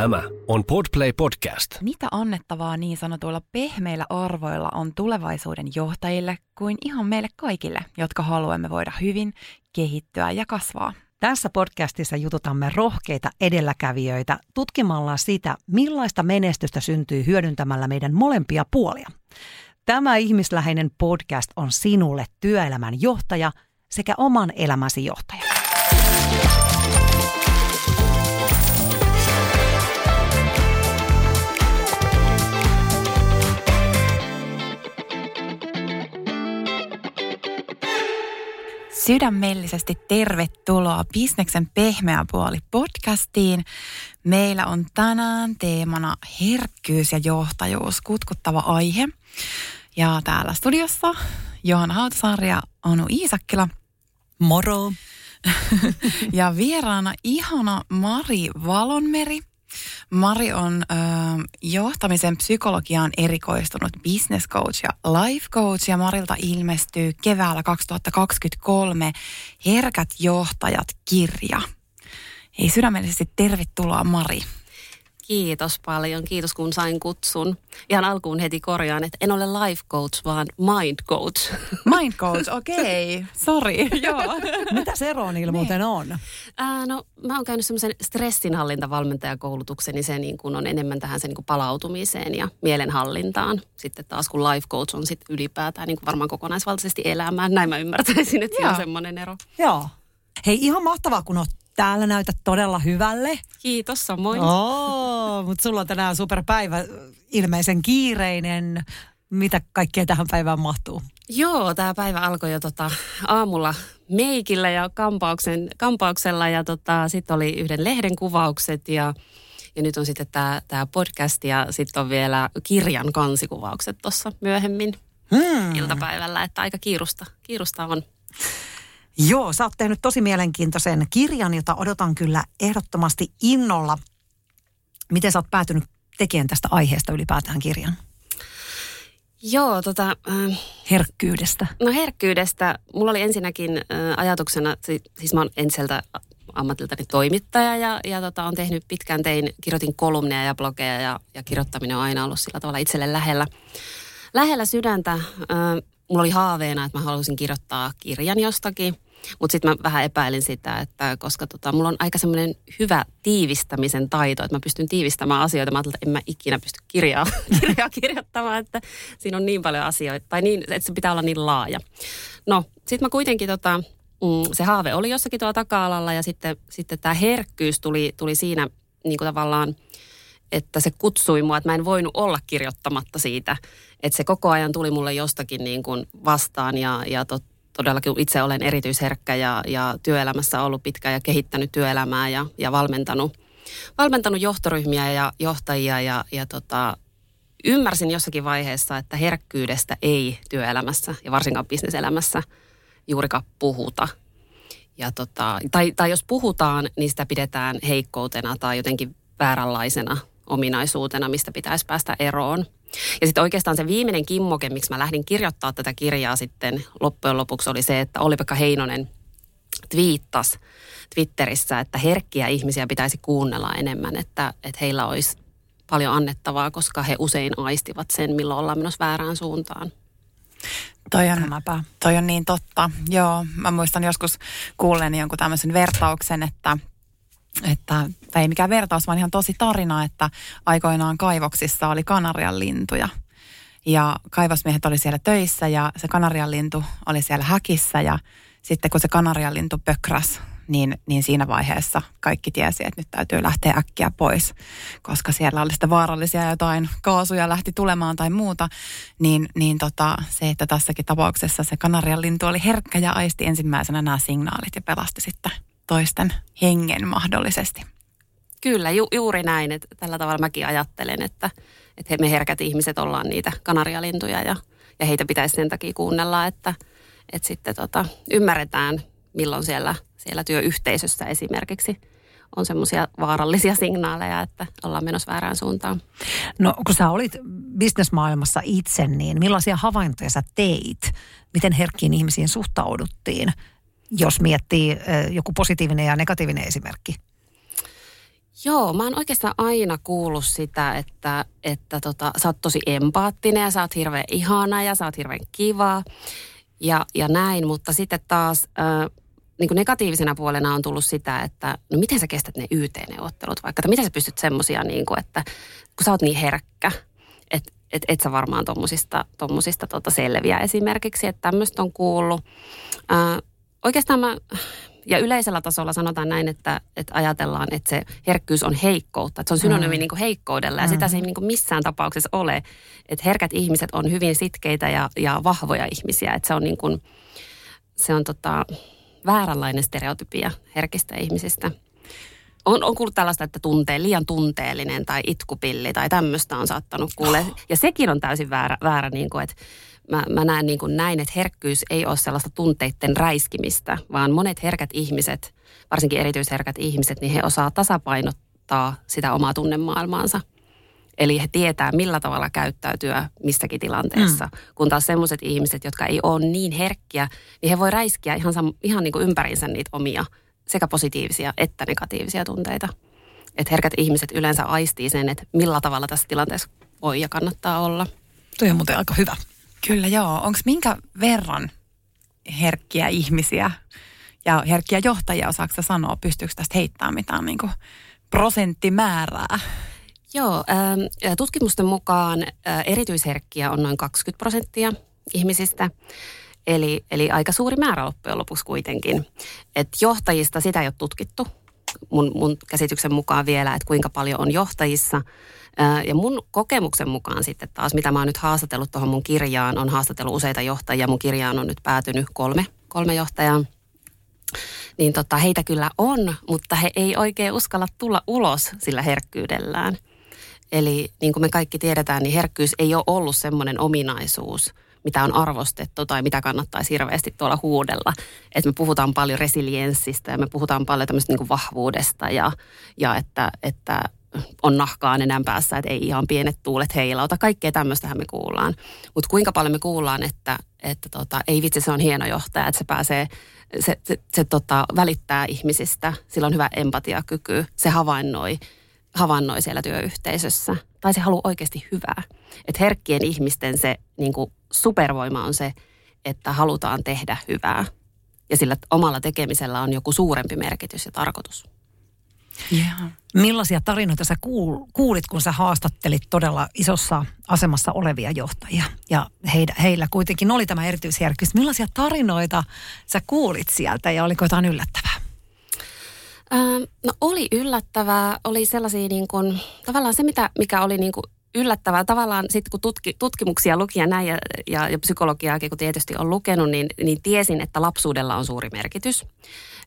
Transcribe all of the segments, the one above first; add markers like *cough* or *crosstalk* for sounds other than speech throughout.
Tämä on Podplay Podcast. Mitä annettavaa niin sanotuilla pehmeillä arvoilla on tulevaisuuden johtajille kuin ihan meille kaikille, jotka haluamme voida hyvin, kehittyä ja kasvaa? Tässä podcastissa jututamme rohkeita edelläkävijöitä tutkimalla sitä, millaista menestystä syntyy hyödyntämällä meidän molempia puolia. Tämä ihmisläheinen podcast on sinulle työelämän johtaja sekä oman elämäsi johtaja. Sydämellisesti tervetuloa Bisneksen pehmeä puoli podcastiin. Meillä on tänään teemana herkkyys ja johtajuus, kutkuttava aihe. Ja täällä studiossa Johanna Hautasaari ja Anu Iisakkila. Moro! *laughs* ja vieraana ihana Mari Valonmeri. Mari on ö, johtamisen psykologiaan erikoistunut business coach ja life coach ja Marilta ilmestyy keväällä 2023 Herkät johtajat kirja. Hei sydämellisesti tervetuloa Mari. Kiitos paljon. Kiitos kun sain kutsun. Ihan alkuun heti korjaan, että en ole life coach, vaan mind coach. *laughs* Mind coach, okei. Okay. *laughs* Sori, *laughs* joo. Mitä se ero niillä muuten on? Ää, no, mä oon käynyt semmoisen stressinhallintavalmentajakoulutuksen, niin se niin kuin on enemmän tähän sen niin kuin palautumiseen ja mielenhallintaan. Sitten taas kun life coach on sitten ylipäätään niin kuin varmaan kokonaisvaltaisesti elämään. Näin mä ymmärtäisin, että siinä on semmoinen ero. Joo. Hei, ihan mahtavaa, kun oot täällä näytät todella hyvälle. Kiitos samoin. Oh, mutta sulla on tänään superpäivä, ilmeisen kiireinen. Mitä kaikkea tähän päivään mahtuu? Joo, tämä päivä alkoi jo tota, aamulla meikillä ja kampauksen, kampauksella ja tota, sitten oli yhden lehden kuvaukset ja, ja nyt on sitten tämä tää podcast ja sitten on vielä kirjan kansikuvaukset tuossa myöhemmin hmm. iltapäivällä, että aika kiirusta, kiirusta on. Joo, sä oot tehnyt tosi mielenkiintoisen kirjan, jota odotan kyllä ehdottomasti innolla. Miten sä oot päätynyt tekemään tästä aiheesta ylipäätään kirjan? Joo, tota... Äh, herkkyydestä. No herkkyydestä. Mulla oli ensinnäkin äh, ajatuksena, siis mä oon entiseltä ammatiltani toimittaja ja, ja tota, on tehnyt pitkään, tein, kirjoitin kolumneja ja blogeja ja, ja kirjoittaminen on aina ollut sillä tavalla itselle lähellä, lähellä sydäntä. Äh, mulla oli haaveena, että mä haluaisin kirjoittaa kirjan jostakin. Mutta sitten mä vähän epäilin sitä, että koska tota, mulla on aika semmoinen hyvä tiivistämisen taito, että mä pystyn tiivistämään asioita. Mä ajattelin, että en mä ikinä pysty kirjaa, *laughs* kirjaa kirjoittamaan, että siinä on niin paljon asioita, tai niin, että se pitää olla niin laaja. No, sitten mä kuitenkin tota, mm, se haave oli jossakin tuolla taka-alalla ja sitten, sitten tämä herkkyys tuli, tuli siinä niin kuin tavallaan, että se kutsui mua, että mä en voinut olla kirjoittamatta siitä. Että se koko ajan tuli mulle jostakin niin kuin vastaan ja, ja tot, todellakin itse olen erityisherkkä ja, ja työelämässä ollut pitkään ja kehittänyt työelämää ja, ja valmentanut, valmentanut johtoryhmiä ja johtajia ja, ja tota, ymmärsin jossakin vaiheessa, että herkkyydestä ei työelämässä ja varsinkaan bisneselämässä juurikaan puhuta. Ja tota, tai, tai jos puhutaan, niin sitä pidetään heikkoutena tai jotenkin vääränlaisena ominaisuutena, mistä pitäisi päästä eroon. Ja sitten oikeastaan se viimeinen kimmoke, miksi mä lähdin kirjoittaa tätä kirjaa sitten loppujen lopuksi oli se, että Olli-Pekka Heinonen twiittasi Twitterissä, että herkkiä ihmisiä pitäisi kuunnella enemmän, että, että heillä olisi paljon annettavaa, koska he usein aistivat sen, milloin ollaan menossa väärään suuntaan. Toi on, toi on niin totta. Joo, mä muistan joskus kuulleeni jonkun tämmöisen vertauksen, että että, tai ei mikään vertaus, vaan ihan tosi tarina, että aikoinaan kaivoksissa oli kanarian lintuja. Ja kaivosmiehet oli siellä töissä ja se kanarian lintu oli siellä häkissä ja sitten kun se kanarian lintu pökräs, niin, niin siinä vaiheessa kaikki tiesi, että nyt täytyy lähteä äkkiä pois, koska siellä oli sitä vaarallisia jotain kaasuja lähti tulemaan tai muuta, niin, niin tota, se, että tässäkin tapauksessa se kanarian lintu oli herkkä ja aisti ensimmäisenä nämä signaalit ja pelasti sitten toisten hengen mahdollisesti. Kyllä, ju, juuri näin. Että tällä tavalla mäkin ajattelen, että, että me herkät ihmiset ollaan niitä kanarialintuja ja, ja heitä pitäisi sen takia kuunnella, että, että sitten tota, ymmärretään, milloin siellä, siellä työyhteisössä esimerkiksi on semmoisia vaarallisia signaaleja, että ollaan menossa väärään suuntaan. No kun sä olit bisnesmaailmassa itse, niin millaisia havaintoja sä teit? Miten herkkiin ihmisiin suhtauduttiin, jos miettii joku positiivinen ja negatiivinen esimerkki? Joo, mä oon oikeastaan aina kuullut sitä, että, että tota, sä oot tosi empaattinen ja sä oot hirveän ihana ja sä oot hirveän kiva ja, ja näin, mutta sitten taas äh, niin kuin negatiivisena puolena on tullut sitä, että no miten sä kestät ne YT-neuvottelut vaikka, että miten sä pystyt semmoisia, niin kuin, että kun sä oot niin herkkä, että et, et sä varmaan tommosista, tommosista tota selviä esimerkiksi, että tämmöistä on kuullut. Äh, oikeastaan mä ja yleisellä tasolla sanotaan näin, että, että ajatellaan, että se herkkyys on heikkoutta. Että se on synonyymi mm. niin heikkoudella ja mm. sitä se ei niin missään tapauksessa ole. Että herkät ihmiset on hyvin sitkeitä ja, ja vahvoja ihmisiä. Että se on, niin kuin, se on tota, vääränlainen stereotypia herkistä ihmisistä. On, on kuullut tällaista, että tuntee, liian tunteellinen tai itkupilli tai tämmöistä on saattanut kuulla. Oh. Ja sekin on täysin väärä, väärä niin kuin, että mä, mä näen niin kuin näin, että herkkyys ei ole sellaista tunteiden räiskimistä, vaan monet herkät ihmiset, varsinkin erityisherkät ihmiset, niin he osaa tasapainottaa sitä omaa tunnemaailmaansa. Eli he tietää, millä tavalla käyttäytyä missäkin tilanteessa. Mm. Kun taas sellaiset ihmiset, jotka ei ole niin herkkiä, niin he voi räiskiä ihan, ihan niin kuin ympärinsä niitä omia sekä positiivisia että negatiivisia tunteita. Että herkät ihmiset yleensä aistii sen, että millä tavalla tässä tilanteessa voi ja kannattaa olla. Tuo on muuten aika hyvä. Kyllä joo. Onko minkä verran herkkiä ihmisiä ja herkkiä johtajia, osaako sanoa, pystyykö tästä heittämään mitään niin kuin prosenttimäärää? Joo, ähm, tutkimusten mukaan äh, erityisherkkiä on noin 20 prosenttia ihmisistä. Eli, eli aika suuri määrä loppujen lopuksi kuitenkin. Et johtajista sitä ei ole tutkittu mun, mun käsityksen mukaan vielä, että kuinka paljon on johtajissa. Ja mun kokemuksen mukaan sitten taas, mitä mä oon nyt haastatellut tuohon mun kirjaan, on haastatellut useita johtajia. Mun kirjaan on nyt päätynyt kolme, kolme johtajaa. Niin tota, heitä kyllä on, mutta he ei oikein uskalla tulla ulos sillä herkkyydellään. Eli niin kuin me kaikki tiedetään, niin herkkyys ei ole ollut semmoinen ominaisuus – mitä on arvostettu tai mitä kannattaisi hirveästi tuolla huudella. Että me puhutaan paljon resilienssistä ja me puhutaan paljon tämmöistä niin vahvuudesta ja, ja että, että on nahkaa enää päässä, että ei ihan pienet tuulet heilauta. Kaikkea tämmöistähän me kuullaan. Mutta kuinka paljon me kuullaan, että, että tota, ei vitsi, se on hieno johtaja, että se pääsee, se, se, se tota, välittää ihmisistä, sillä on hyvä empatiakyky, se havainnoi, havainnoi siellä työyhteisössä. Tai se haluaa oikeasti hyvää. Että herkkien ihmisten se niin kuin supervoima on se, että halutaan tehdä hyvää. Ja sillä omalla tekemisellä on joku suurempi merkitys ja tarkoitus. Yeah. Millaisia tarinoita sä kuulit, kun sä haastattelit todella isossa asemassa olevia johtajia? Ja heillä, heillä kuitenkin oli tämä erityisjärkkyys. Millaisia tarinoita sä kuulit sieltä ja oliko jotain yllättävää? Ähm, no oli yllättävää. Oli sellaisia niin kuin, tavallaan se, mitä, mikä oli niin kuin yllättävää. Tavallaan sitten kun tutki, tutkimuksia luki ja näin ja, ja, ja psykologiaakin kun tietysti on lukenut, niin, niin tiesin, että lapsuudella on suuri merkitys.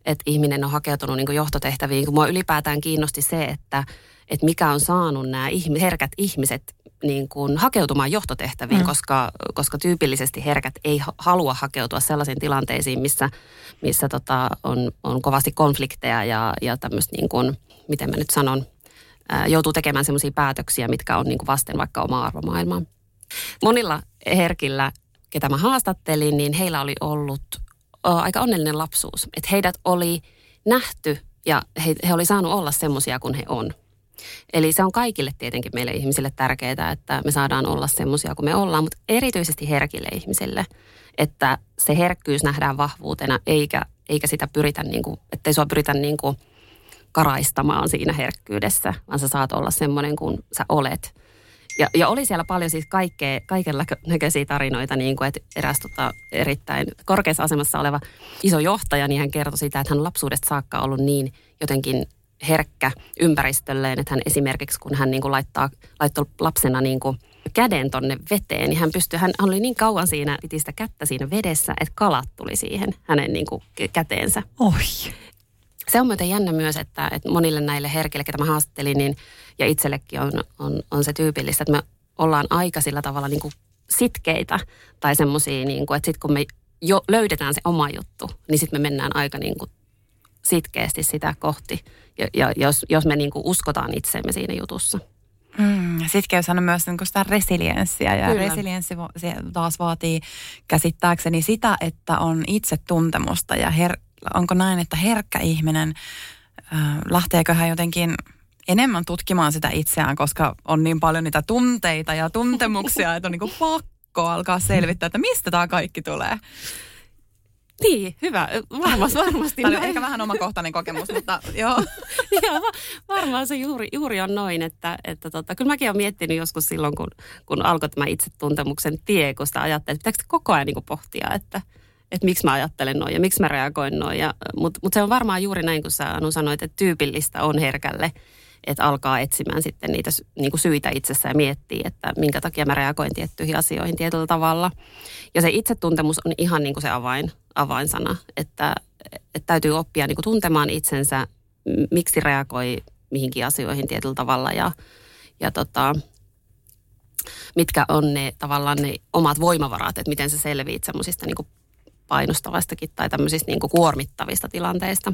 Että ihminen on hakeutunut niin johtotehtäviin. Kun mua ylipäätään kiinnosti se, että, että mikä on saanut nämä ihmi, herkät ihmiset niin kuin hakeutumaan johtotehtäviin, mm. koska, koska tyypillisesti herkät ei halua hakeutua sellaisiin tilanteisiin, missä, missä tota, on, on kovasti konflikteja ja, ja tämmöistä, niin kuin, miten mä nyt sanon, joutuu tekemään sellaisia päätöksiä, mitkä on niin kuin vasten vaikka omaa arvomaailmaa. Monilla herkillä, ketä mä haastattelin, niin heillä oli ollut aika onnellinen lapsuus. Että heidät oli nähty ja he, he oli saanut olla semmoisia kuin he on. Eli se on kaikille tietenkin meille ihmisille tärkeää, että me saadaan olla semmoisia kuin me ollaan, mutta erityisesti herkille ihmisille, että se herkkyys nähdään vahvuutena, eikä, eikä sitä pyritä, niin kuin, ettei sua pyritä niin kuin – karaistamaan siinä herkkyydessä, vaan sä saat olla semmoinen kuin sä olet. Ja, ja oli siellä paljon siis kaikkea, näköisiä tarinoita, niin kuin, että eräs tota, erittäin korkeassa asemassa oleva iso johtaja, niin hän kertoi sitä, että hän lapsuudesta saakka ollut niin jotenkin herkkä ympäristölleen, että hän esimerkiksi kun hän niin kuin laittaa, laittoi lapsena niin kuin käden tonne veteen, niin hän pystyi, hän oli niin kauan siinä, piti sitä kättä siinä vedessä, että kalat tuli siihen hänen niin kuin käteensä. Oi. Se on muuten jännä myös, että, että monille näille herkille, ketä mä haastattelin, niin, ja itsellekin on, on, on se tyypillistä, että me ollaan aika sillä tavalla niin kuin sitkeitä tai semmoisia, niin kuin, että sitten kun me jo löydetään se oma juttu, niin sitten me mennään aika niin kuin sitkeästi sitä kohti, ja, ja jos, jos me niin kuin uskotaan itseemme siinä jutussa. Mm, sitkeys on myös niin sitä resilienssiä ja Kyllä. resilienssi taas vaatii käsittääkseni sitä, että on itsetuntemusta ja her, onko näin, että herkkä ihminen, äh, lähteekö hän jotenkin enemmän tutkimaan sitä itseään, koska on niin paljon niitä tunteita ja tuntemuksia, että on niin kuin pakko alkaa selvittää, että mistä tämä kaikki tulee. Niin, hyvä. Varmasti. varmasti. Tämä on ehkä vähän omakohtainen kokemus, mutta joo. *laughs* joo, varmaan se juuri, juuri on noin, että, että tota, kyllä mäkin olen miettinyt joskus silloin, kun, kun alkoi tämä itsetuntemuksen tie, kun sitä ajattelin, että pitääkö koko ajan niin pohtia, että, että miksi mä ajattelen noin ja miksi mä reagoin noin. Mutta mut se on varmaan juuri näin, kun sä Anu sanoit, että tyypillistä on herkälle – että alkaa etsimään sitten niitä niin kuin syitä itsessä ja miettiä, että minkä takia mä reagoin tiettyihin asioihin tietyllä tavalla. Ja se itsetuntemus on ihan niin kuin se avain, avainsana, että, että täytyy oppia niin kuin tuntemaan itsensä, miksi reagoi mihinkin asioihin tietyllä tavalla ja, ja tota, mitkä on ne tavallaan ne omat voimavarat, että miten sä selviit semmoisista niin painostavastakin tai tämmöisistä niin kuin kuormittavista tilanteista.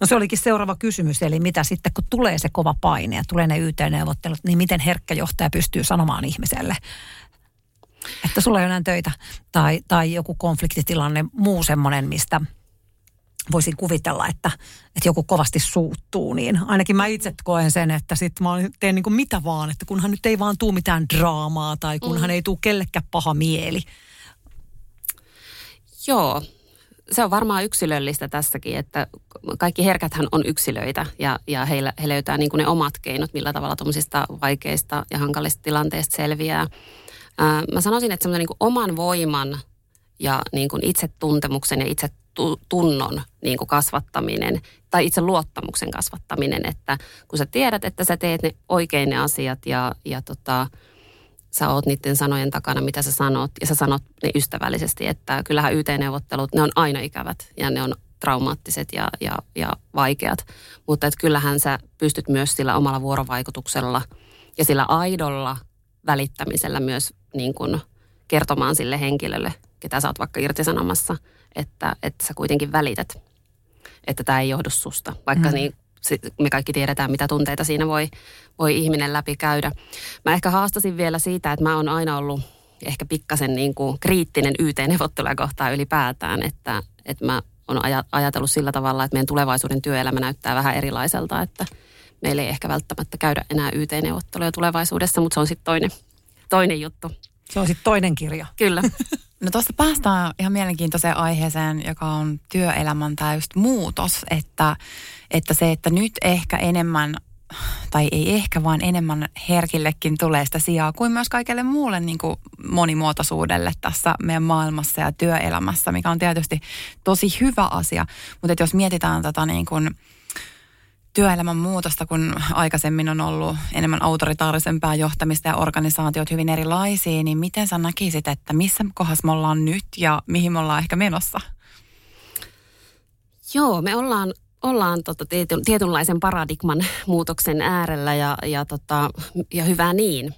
No se olikin seuraava kysymys, eli mitä sitten kun tulee se kova paine ja tulee ne YT-neuvottelut, niin miten herkkä johtaja pystyy sanomaan ihmiselle, että sulla ei ole enää töitä tai, tai joku konfliktitilanne, muu semmoinen, mistä voisin kuvitella, että, että joku kovasti suuttuu, niin ainakin mä itse koen sen, että sit mä teen niin kuin mitä vaan, että kunhan nyt ei vaan tuu mitään draamaa tai kunhan mm. ei tuu kellekään paha mieli. Joo, se on varmaan yksilöllistä tässäkin, että kaikki herkäthän on yksilöitä ja, ja heillä, he löytää niin kuin ne omat keinot, millä tavalla tuommoisista vaikeista ja hankalista tilanteista selviää. Ää, mä sanoisin, että semmoinen niin oman voiman ja niin kuin itsetuntemuksen ja itsetunnon niin kuin kasvattaminen tai itse luottamuksen kasvattaminen, että kun sä tiedät, että sä teet ne oikein ne asiat ja, ja tota, sä oot niiden sanojen takana, mitä sä sanot, ja sä sanot ne ystävällisesti, että kyllähän YT-neuvottelut, ne on aina ikävät ja ne on traumaattiset ja, ja, ja vaikeat, mutta että kyllähän sä pystyt myös sillä omalla vuorovaikutuksella ja sillä aidolla välittämisellä myös niin kuin kertomaan sille henkilölle, ketä sä oot vaikka irtisanomassa, että, että sä kuitenkin välität, että tämä ei johdu susta, vaikka mm. niin me kaikki tiedetään, mitä tunteita siinä voi, voi ihminen läpi käydä. Mä ehkä haastasin vielä siitä, että mä oon aina ollut ehkä pikkasen niin kuin kriittinen YT-neuvotteluja kohtaan ylipäätään, että, että mä oon ajatellut sillä tavalla, että meidän tulevaisuuden työelämä näyttää vähän erilaiselta, että meillä ei ehkä välttämättä käydä enää YT-neuvotteluja tulevaisuudessa, mutta se on sitten toinen, toinen juttu. Se on sitten toinen kirja. Kyllä. *laughs* No tuosta päästään ihan mielenkiintoiseen aiheeseen, joka on työelämän täystä muutos, että, että se, että nyt ehkä enemmän tai ei ehkä, vaan enemmän herkillekin tulee sitä sijaa kuin myös kaikelle muulle niin kuin monimuotoisuudelle tässä meidän maailmassa ja työelämässä, mikä on tietysti tosi hyvä asia. Mutta jos mietitään tätä niin kuin työelämän muutosta, kun aikaisemmin on ollut enemmän autoritaarisempää johtamista ja organisaatiot hyvin erilaisia, niin miten sä näkisit, että missä kohdassa me ollaan nyt ja mihin me ollaan ehkä menossa? Joo, me ollaan, ollaan tota tietynlaisen paradigman muutoksen äärellä ja, ja, tota, ja hyvä niin.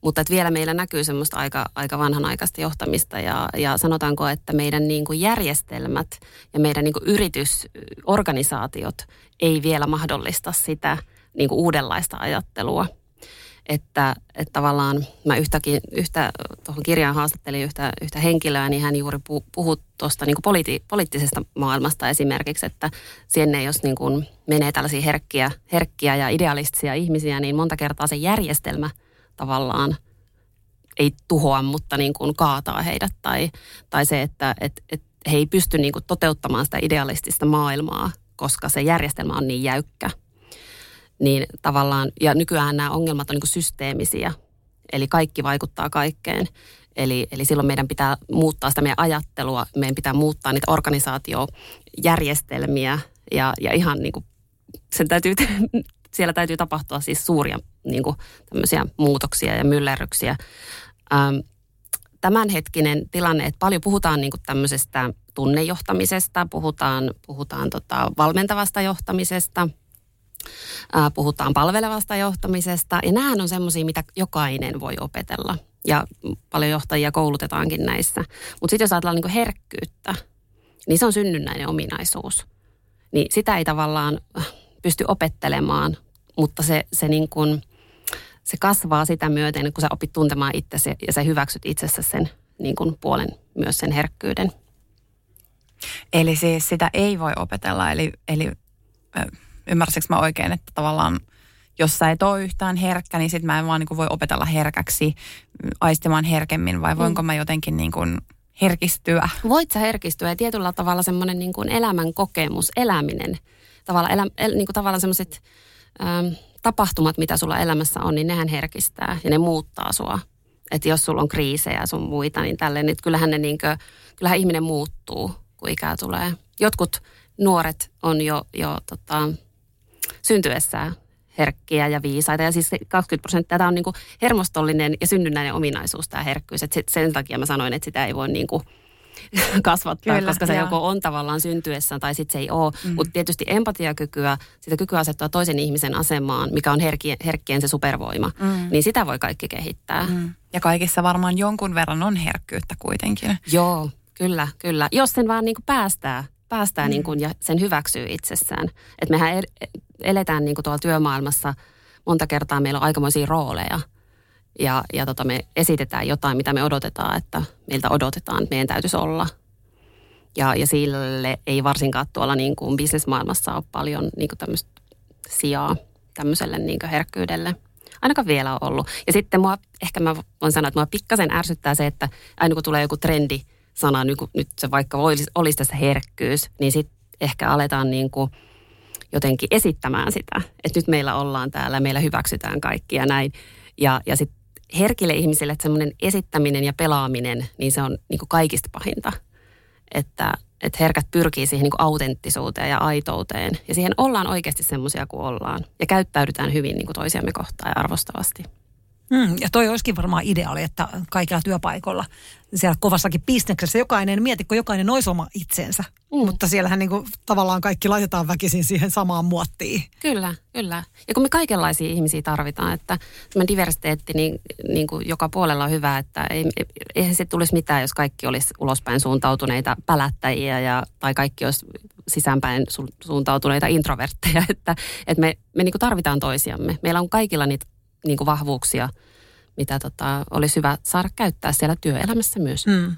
Mutta että vielä meillä näkyy semmoista aika, aika vanhanaikaista johtamista ja, ja sanotaanko, että meidän niin kuin järjestelmät ja meidän niin kuin yritysorganisaatiot ei vielä mahdollista sitä niin kuin uudenlaista ajattelua. Että, että tavallaan mä yhtäkin, yhtä tuohon kirjaan haastattelin yhtä, yhtä henkilöä, niin hän juuri puhui tuosta niin politi, poliittisesta maailmasta esimerkiksi, että sinne jos niin kuin menee tällaisia herkkiä, herkkiä ja idealistisia ihmisiä, niin monta kertaa se järjestelmä – tavallaan ei tuhoa, mutta niin kuin kaataa heidät. Tai, tai se, että et, et he ei pysty niin kuin toteuttamaan sitä idealistista maailmaa, koska se järjestelmä on niin jäykkä. Niin tavallaan, ja nykyään nämä ongelmat on niin kuin systeemisiä, eli kaikki vaikuttaa kaikkeen. Eli, eli silloin meidän pitää muuttaa sitä meidän ajattelua, meidän pitää muuttaa niitä organisaatiojärjestelmiä ja, ja ihan niin kuin sen täytyy siellä täytyy tapahtua siis suuria niin kuin, tämmöisiä muutoksia ja myllerryksiä. Ähm, tämänhetkinen tilanne, että paljon puhutaan niin kuin tämmöisestä tunnejohtamisesta, puhutaan, puhutaan tota valmentavasta johtamisesta, Ää, puhutaan palvelevasta johtamisesta ja nämähän on semmoisia, mitä jokainen voi opetella. Ja paljon johtajia koulutetaankin näissä. Mutta sitten jos ajatellaan niin herkkyyttä, niin se on synnynnäinen ominaisuus. Niin sitä ei tavallaan pysty opettelemaan, mutta se, se, niin kuin, se kasvaa sitä myöten, kun sä opit tuntemaan itsesi ja sä hyväksyt itsessä sen niin kuin puolen, myös sen herkkyyden. Eli siis sitä ei voi opetella, eli, eli ymmärsikö mä oikein, että tavallaan jos sä et ole yhtään herkkä, niin sit mä en vaan niin voi opetella herkäksi, aistimaan herkemmin, vai voinko mm. mä jotenkin niin kuin herkistyä? Voit sä herkistyä ja tietyllä tavalla semmoinen niin elämän kokemus, eläminen, tavalla, elä, el, niin kuin tavallaan semmoiset ähm, tapahtumat, mitä sulla elämässä on, niin nehän herkistää ja ne muuttaa sua. Että jos sulla on kriisejä ja sun muita, niin tälleen, niin kyllähän, ne niin kuin, kyllähän ihminen muuttuu, kun ikää tulee. Jotkut nuoret on jo, jo tota, syntyessään herkkiä ja viisaita. Ja siis 20 prosenttia tämä on niin kuin hermostollinen ja synnynnäinen ominaisuus tämä herkkyys. Et sen takia mä sanoin, että sitä ei voi niin kuin *laughs* kasvattaa, Kyllä, koska se joo. joko on tavallaan syntyessä tai sitten se ei ole. Mm. Mutta tietysti empatiakykyä, sitä kykyä asettua toisen ihmisen asemaan, mikä on herkien, herkkien se supervoima, mm. niin sitä voi kaikki kehittää. Mm. Ja kaikissa varmaan jonkun verran on herkkyyttä kuitenkin. Joo, kyllä, kyllä. Jos sen vaan niin kuin päästää päästään mm. niin kuin, ja sen hyväksyy itsessään. Että mehän eletään niin kuin tuolla työmaailmassa, monta kertaa meillä on aikamoisia rooleja. Ja, ja tota, me esitetään jotain, mitä me odotetaan, että meiltä odotetaan, että meidän täytyisi olla. Ja, ja sille ei varsinkaan tuolla niin kuin bisnesmaailmassa ole paljon niin kuin tämmöistä sijaa tämmöiselle niin kuin herkkyydelle. Ainakaan vielä on ollut. Ja sitten mua, ehkä mä voin sanoa, että mua pikkasen ärsyttää se, että aina kun tulee joku trendi, sana, nyt, nyt se vaikka olisi, olisi tässä herkkyys, niin sitten ehkä aletaan niin kuin jotenkin esittämään sitä, että nyt meillä ollaan täällä, meillä hyväksytään kaikki ja näin. Ja, ja sitten herkille ihmisille, että semmoinen esittäminen ja pelaaminen, niin se on niin kuin kaikista pahinta. Että, että herkät pyrkii siihen niin kuin autenttisuuteen ja aitouteen. Ja siihen ollaan oikeasti semmoisia kuin ollaan. Ja käyttäydytään hyvin niin kuin toisiamme kohtaan ja arvostavasti. Mm, ja toi olisikin varmaan ideaali, että kaikilla työpaikoilla, siellä kovassakin bisneksessä jokainen, kun jokainen olisi oma itsensä. Mm. Mutta siellähän niin kuin, tavallaan kaikki laitetaan väkisin siihen samaan muottiin. Kyllä, kyllä. Ja kun me kaikenlaisia ihmisiä tarvitaan, että tämä diversiteetti niin, niin kuin joka puolella on hyvä, että ei, eihän se tulisi mitään, jos kaikki olisi ulospäin suuntautuneita pälättäjiä ja, tai kaikki olisi sisäänpäin su, suuntautuneita introvertteja. *laughs* Että, että me, me niin kuin tarvitaan toisiamme. Meillä on kaikilla niitä niin kuin vahvuuksia, mitä tota, olisi hyvä saada käyttää siellä työelämässä myös. Mm.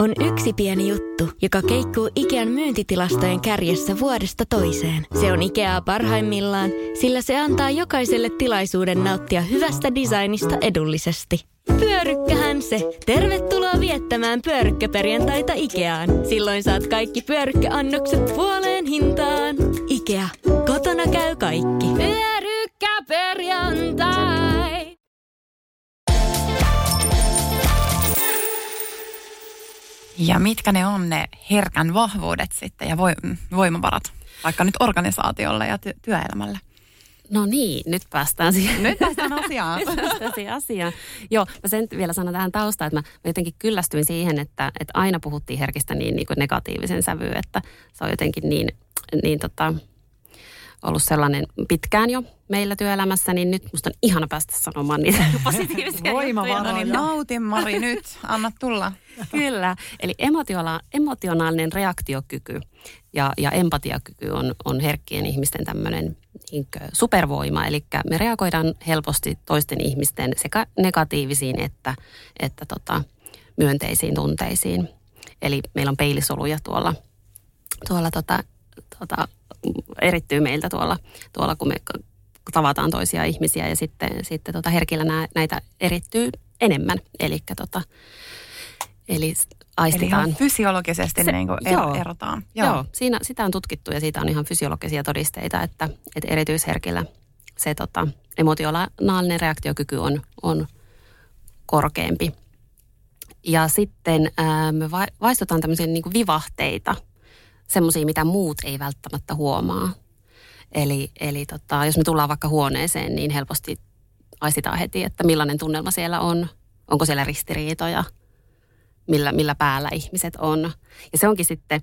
On yksi pieni juttu, joka keikkuu Ikean myyntitilastojen kärjessä vuodesta toiseen. Se on Ikeaa parhaimmillaan, sillä se antaa jokaiselle tilaisuuden nauttia hyvästä designista edullisesti. Pyörykkähän se. Tervetuloa viettämään pyörykkäperjantaita Ikeaan. Silloin saat kaikki pyörykkäannokset puoleen hintaan. Ikea. Kotona käy kaikki. Pyörykkäperjantai. Ja mitkä ne on ne herkän vahvuudet sitten ja voimavarat, vaikka nyt organisaatiolle ja ty- työelämälle? No niin, nyt päästään siihen. Nyt päästään asiaan. *laughs* nyt päästään siihen asiaan. Joo, mä sen vielä sanon tähän taustaan, että mä, mä jotenkin kyllästyin siihen, että, että aina puhuttiin herkistä niin, niin kuin negatiivisen sävyyn, että se on jotenkin niin, niin tota, ollut sellainen pitkään jo meillä työelämässä, niin nyt musta on ihana päästä sanomaan niitä *laughs* positiivisia Voimavaroja. No niin nautin Mari nyt, anna tulla. *laughs* Kyllä, eli emotionaalinen reaktiokyky ja, ja empatiakyky on, on herkkien ihmisten tämmöinen niin supervoima. Eli me reagoidaan helposti toisten ihmisten sekä negatiivisiin että, että tota, myönteisiin tunteisiin. Eli meillä on peilisoluja tuolla, tuolla tota, tota, erittyy meiltä tuolla, tuolla kun me tavataan toisia ihmisiä ja sitten, sitten tota herkillä nää, näitä erittyy enemmän. Elikkä tota, eli aistetaan. Eli fysiologisesti se, niin kuin joo, erotaan. Joo, joo siinä, sitä on tutkittu ja siitä on ihan fysiologisia todisteita, että, että erityisherkillä se tota, emotionaalinen reaktiokyky on, on korkeampi. Ja sitten ää, me vaistotaan tämmöisiä niin vivahteita, semmoisia, mitä muut ei välttämättä huomaa. Eli, eli tota, jos me tullaan vaikka huoneeseen, niin helposti aistitaan heti, että millainen tunnelma siellä on. Onko siellä ristiriitoja – millä, millä päällä ihmiset on. Ja se onkin sitten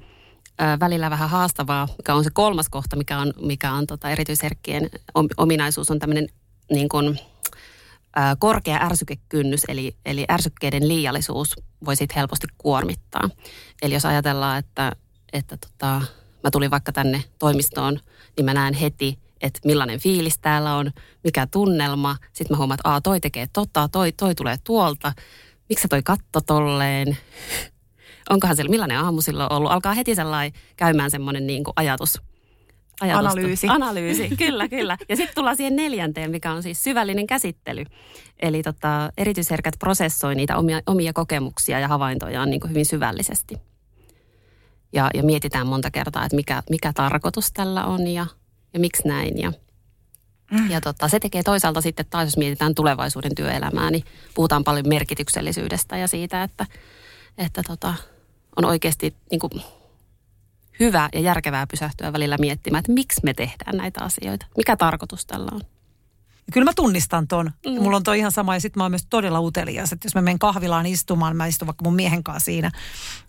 ö, välillä vähän haastavaa, mikä on se kolmas kohta, mikä on, mikä on tota erityisherkkien ominaisuus, on tämmöinen niin kuin, ö, korkea ärsykekynnys, eli, eli ärsykkeiden liiallisuus voi sitten helposti kuormittaa. Eli jos ajatellaan, että, että tota, mä tulin vaikka tänne toimistoon, niin mä näen heti, että millainen fiilis täällä on, mikä tunnelma. Sitten mä huomaan, että Aa, toi tekee tota, toi, toi tulee tuolta. Miksi toi katto tolleen? Onkohan siellä, millainen aamu silloin ollut? Alkaa heti sellainen käymään semmoinen niin kuin ajatus. Ajatusta. Analyysi. Analyysi, *laughs* kyllä, kyllä. Ja sitten tullaan siihen neljänteen, mikä on siis syvällinen käsittely. Eli tota, erityisherkät prosessoi niitä omia, omia kokemuksia ja havaintojaan niin kuin hyvin syvällisesti. Ja, ja mietitään monta kertaa, että mikä, mikä tarkoitus tällä on ja, ja miksi näin. Ja, mm. ja tota, se tekee toisaalta sitten taas, jos mietitään tulevaisuuden työelämää, niin puhutaan paljon merkityksellisyydestä ja siitä, että, että tota, on oikeasti niin kuin, hyvä ja järkevää pysähtyä välillä miettimään, että miksi me tehdään näitä asioita. Mikä tarkoitus tällä on? Kyllä mä tunnistan ton. Mm. Mulla on toi ihan sama ja sitten mä oon myös todella utelias, että jos mä menen kahvilaan istumaan, mä istun vaikka mun miehen kanssa siinä.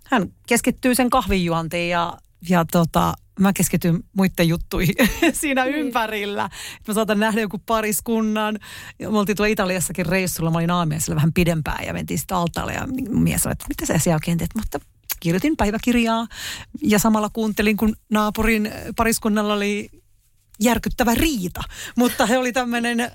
Hän keskittyy sen kahvinjuontiin ja, ja tota, mä keskityn muiden juttuihin *laughs* siinä niin. ympärillä. Mä saatan nähdä joku pariskunnan. Me oltiin tuolla Italiassakin reissulla, mä olin aamiaisella vähän pidempään ja mentiin sitten altaalle ja mies sanoi, että mitä sä siellä oikein teet? Mutta kirjoitin päiväkirjaa ja samalla kuuntelin, kun naapurin pariskunnalla oli järkyttävä riita. Mutta he oli tämmöinen äh,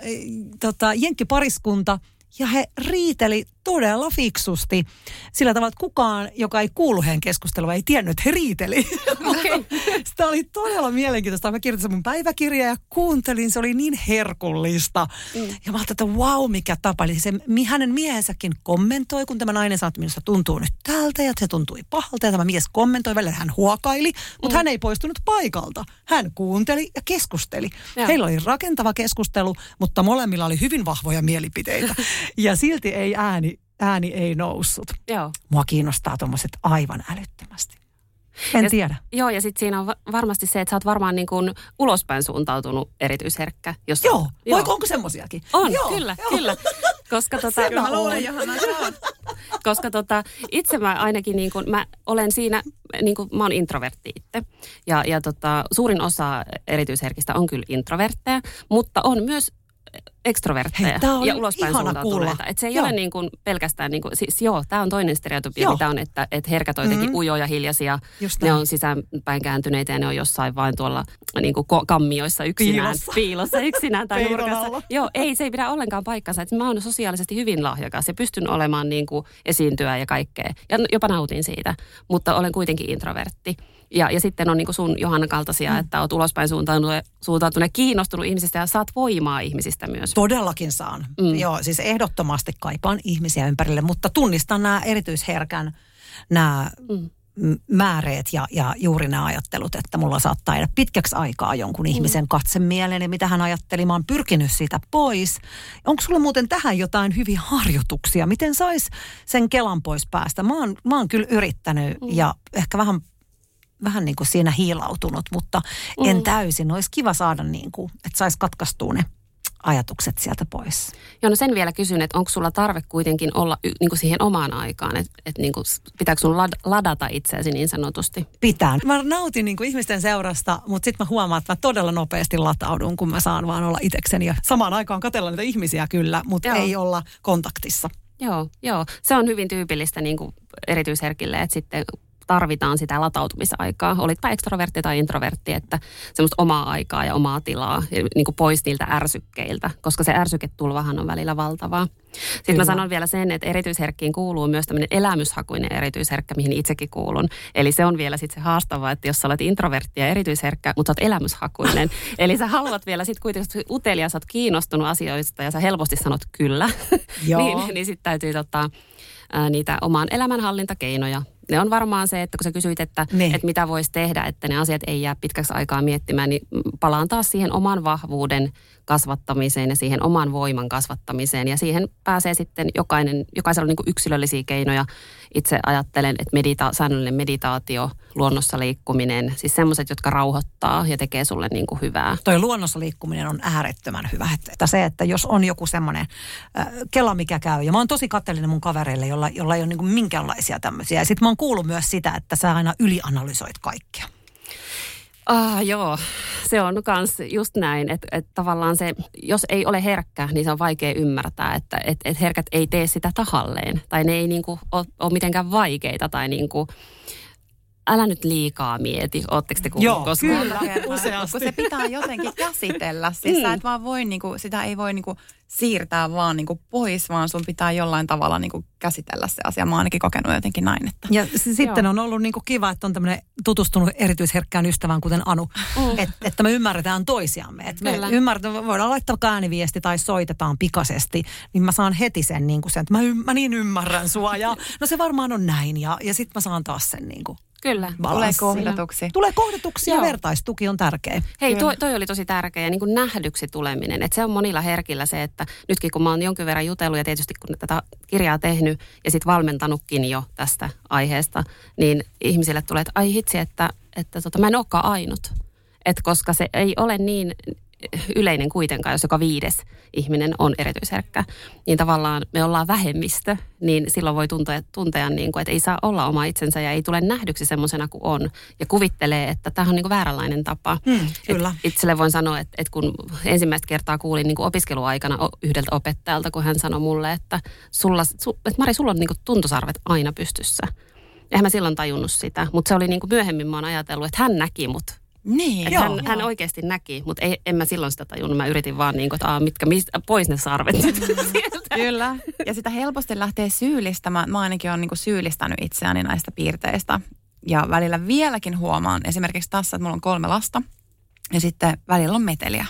tota, jenkkipariskunta ja he riiteli todella fiksusti sillä tavalla, että kukaan, joka ei kuulu heidän keskustelua, ei tiennyt, että he riiteli. *laughs* Okay. *laughs* Sitä oli todella mielenkiintoista. Mä kirjoitin mun päiväkirjaa ja kuuntelin, se oli niin herkullista. Mm. Ja mä ajattelin, että wow, mikä tapa. Eli se, hänen miehensäkin kommentoi, kun tämä nainen sanoi, että minusta tuntuu nyt tältä ja se tuntui pahalta. Ja tämä mies kommentoi, välillä hän huokaili, mutta mm. hän ei poistunut paikalta. Hän kuunteli ja keskusteli. Ja. Heillä oli rakentava keskustelu, mutta molemmilla oli hyvin vahvoja mielipiteitä. *laughs* ja silti ei ääni ääni ei noussut. Joo. Mua kiinnostaa tuommoiset aivan älyttömästi. En ja, tiedä. Joo, ja sitten siinä on varmasti se, että sä oot varmaan niin kuin ulospäin suuntautunut erityisherkkä. Jos joo, on, joo. Voiko, onko semmoisiakin? On, joo, kyllä, joo. kyllä. Koska *laughs* tota, Sen mä luulen, Johanna, *laughs* Koska tota, itse mä ainakin niin kuin, mä olen siinä, niin kuin, mä oon introvertti itse. Ja, ja tota, suurin osa erityisherkistä on kyllä introvertteja, mutta on myös ekstrovertteja Hei, ja ulospäin suuntautuneita. Et se ei joo. ole niin kuin pelkästään, niin kuin, siis joo, tämä on toinen stereotypia, joo. mitä on, että, että herkät on jotenkin mm-hmm. ujoja, hiljaisia, ne on sisäänpäin kääntyneitä ja ne on jossain vain tuolla niin kuin kammioissa yksinään, piilossa, piilossa yksinään tai nurkassa. Joo, ei, se ei pidä ollenkaan paikkansa. Että mä oon sosiaalisesti hyvin lahjakas ja pystyn olemaan niin kuin esiintyä ja kaikkea. Ja jopa nautin siitä, mutta olen kuitenkin introvertti. Ja, ja sitten on niin kuin sun Johanna kaltaisia, mm. että oot ulospäin suuntautunut, suuntautunut kiinnostunut ihmisistä ja saat voimaa ihmisistä myös. Todellakin saan. Mm. Joo, siis ehdottomasti kaipaan ihmisiä ympärille, mutta tunnistan nämä erityisherkän nämä mm määreet ja, ja juuri nämä ajattelut, että mulla saattaa jäädä pitkäksi aikaa jonkun mm. ihmisen katse mieleen ja mitä hän ajatteli. Mä oon pyrkinyt siitä pois. Onko sulla muuten tähän jotain hyviä harjoituksia? Miten sais sen kelan pois päästä? Mä oon, mä oon kyllä yrittänyt mm. ja ehkä vähän vähän niin kuin siinä hiilautunut, mutta mm. en täysin. Olisi kiva saada niin kuin, että saisi katkaistua ne ajatukset sieltä pois. Joo, no sen vielä kysyn, että onko sulla tarve kuitenkin olla niin kuin siihen omaan aikaan, että, että niin kuin, pitääkö sun lad, ladata itseäsi niin sanotusti? Pitää. Mä nautin niin kuin ihmisten seurasta, mutta sitten mä huomaan, että mä todella nopeasti lataudun, kun mä saan vaan olla itsekseni ja samaan aikaan katella niitä ihmisiä kyllä, mutta joo. ei olla kontaktissa. Joo, joo. Se on hyvin tyypillistä niin kuin erityisherkille, että sitten tarvitaan sitä latautumisaikaa. Olitpa ekstrovertti tai introvertti, että semmoista omaa aikaa ja omaa tilaa niin kuin pois niiltä ärsykkeiltä, koska se ärsyketulvahan on välillä valtavaa. Sitten Kyllä. mä sanon vielä sen, että erityisherkkiin kuuluu myös tämmöinen elämyshakuinen erityisherkkä, mihin itsekin kuulun. Eli se on vielä sitten se haastava, että jos sä olet introvertti ja erityisherkkä, mutta olet elämyshakuinen. *laughs* Eli sä haluat vielä sitten kuitenkin utelias, sä oot kiinnostunut asioista ja sä helposti sanot kyllä. *laughs* Joo. niin, niin sitten täytyy tota, niitä omaan elämänhallintakeinoja ne on varmaan se, että kun sä kysyit, että, niin. että mitä voisi tehdä, että ne asiat ei jää pitkäksi aikaa miettimään, niin palaan taas siihen oman vahvuuden kasvattamiseen ja siihen oman voiman kasvattamiseen. Ja siihen pääsee sitten jokainen, jokaisella on niin yksilöllisiä keinoja. Itse ajattelen, että medita- säännöllinen meditaatio, luonnossa liikkuminen, siis semmoiset, jotka rauhoittaa ja tekee sulle niin kuin hyvää. Toi luonnossa liikkuminen on äärettömän hyvä. Että se, että jos on joku semmoinen äh, kela, mikä käy, ja mä oon tosi katsellinen mun kavereille, jolla, jolla ei ole niin kuin minkäänlaisia tämmöisiä. Ja sit mä oon kuullut myös sitä, että sä aina ylianalysoit kaikkea. Ah, joo, se on kans just näin, että et tavallaan se, jos ei ole herkkä, niin se on vaikea ymmärtää, että et, et herkät ei tee sitä tahalleen. Tai ne ei niinku ole, ole mitenkään vaikeita tai niinku, älä nyt liikaa mieti, ootteko te kuullut Joo, koskaan? kyllä. *laughs* Useasti. Kun se pitää jotenkin käsitellä. Siis sä et vaan voi, niinku, sitä ei voi niinku, siirtää vaan niinku, pois, vaan sun pitää jollain tavalla niinku, käsitellä se asia. Mä oon ainakin kokenut jotenkin näin. Että. Ja s- sitten Joo. on ollut niinku kiva, että on tämmöinen tutustunut erityisherkkään ystävään, kuten Anu, mm. et, että me ymmärretään toisiamme. Että me ymmärretään, voidaan laittaa ääniviesti tai soitetaan pikaisesti, niin mä saan heti sen, niinku sen että mä, ym, mä niin ymmärrän sua ja *laughs* no se varmaan on näin ja, ja sitten mä saan taas sen niinku Kyllä. Tulee kohdatuksi. Tulee kohdatuksia ja Joo. vertaistuki on tärkeä. Hei, Kyllä. toi, toi oli tosi tärkeä ja niin kuin nähdyksi tuleminen. Että se on monilla herkillä se, että nytkin kun mä oon jonkin verran jutellut ja tietysti kun tätä kirjaa tehnyt ja sitten valmentanutkin jo tästä aiheesta, niin ihmisille tulee, että ai hitsi, että, että tota, mä en olekaan ainut. Et koska se ei ole niin yleinen kuitenkaan, jos joka viides ihminen on erityisherkkä, niin tavallaan me ollaan vähemmistö, niin silloin voi tuntea, tuntea niin kuin, että ei saa olla oma itsensä ja ei tule nähdyksi semmoisena kuin on. Ja kuvittelee, että tämä on niin kuin vääränlainen tapa. Hmm, kyllä. Et itselle voin sanoa, että, että kun ensimmäistä kertaa kuulin niin kuin opiskeluaikana yhdeltä opettajalta, kun hän sanoi mulle, että, sulla, su, että Mari, sulla on niin kuin tuntosarvet aina pystyssä. Eihän mä silloin tajunnut sitä, mutta se oli niin kuin myöhemmin mä oon ajatellut, että hän näki mut. Niin, Joo, hän, joo. hän oikeasti näki, mutta ei, en mä silloin sitä tajunnut. Mä yritin vaan niin kuin, että aa, mitkä, mistä, pois ne sarvet *laughs* sieltä. Kyllä. Ja sitä helposti lähtee syyllistämään. Mä ainakin olen niinku syyllistänyt itseäni näistä piirteistä. Ja välillä vieläkin huomaan, esimerkiksi tässä, että mulla on kolme lasta. Ja sitten välillä on meteliä.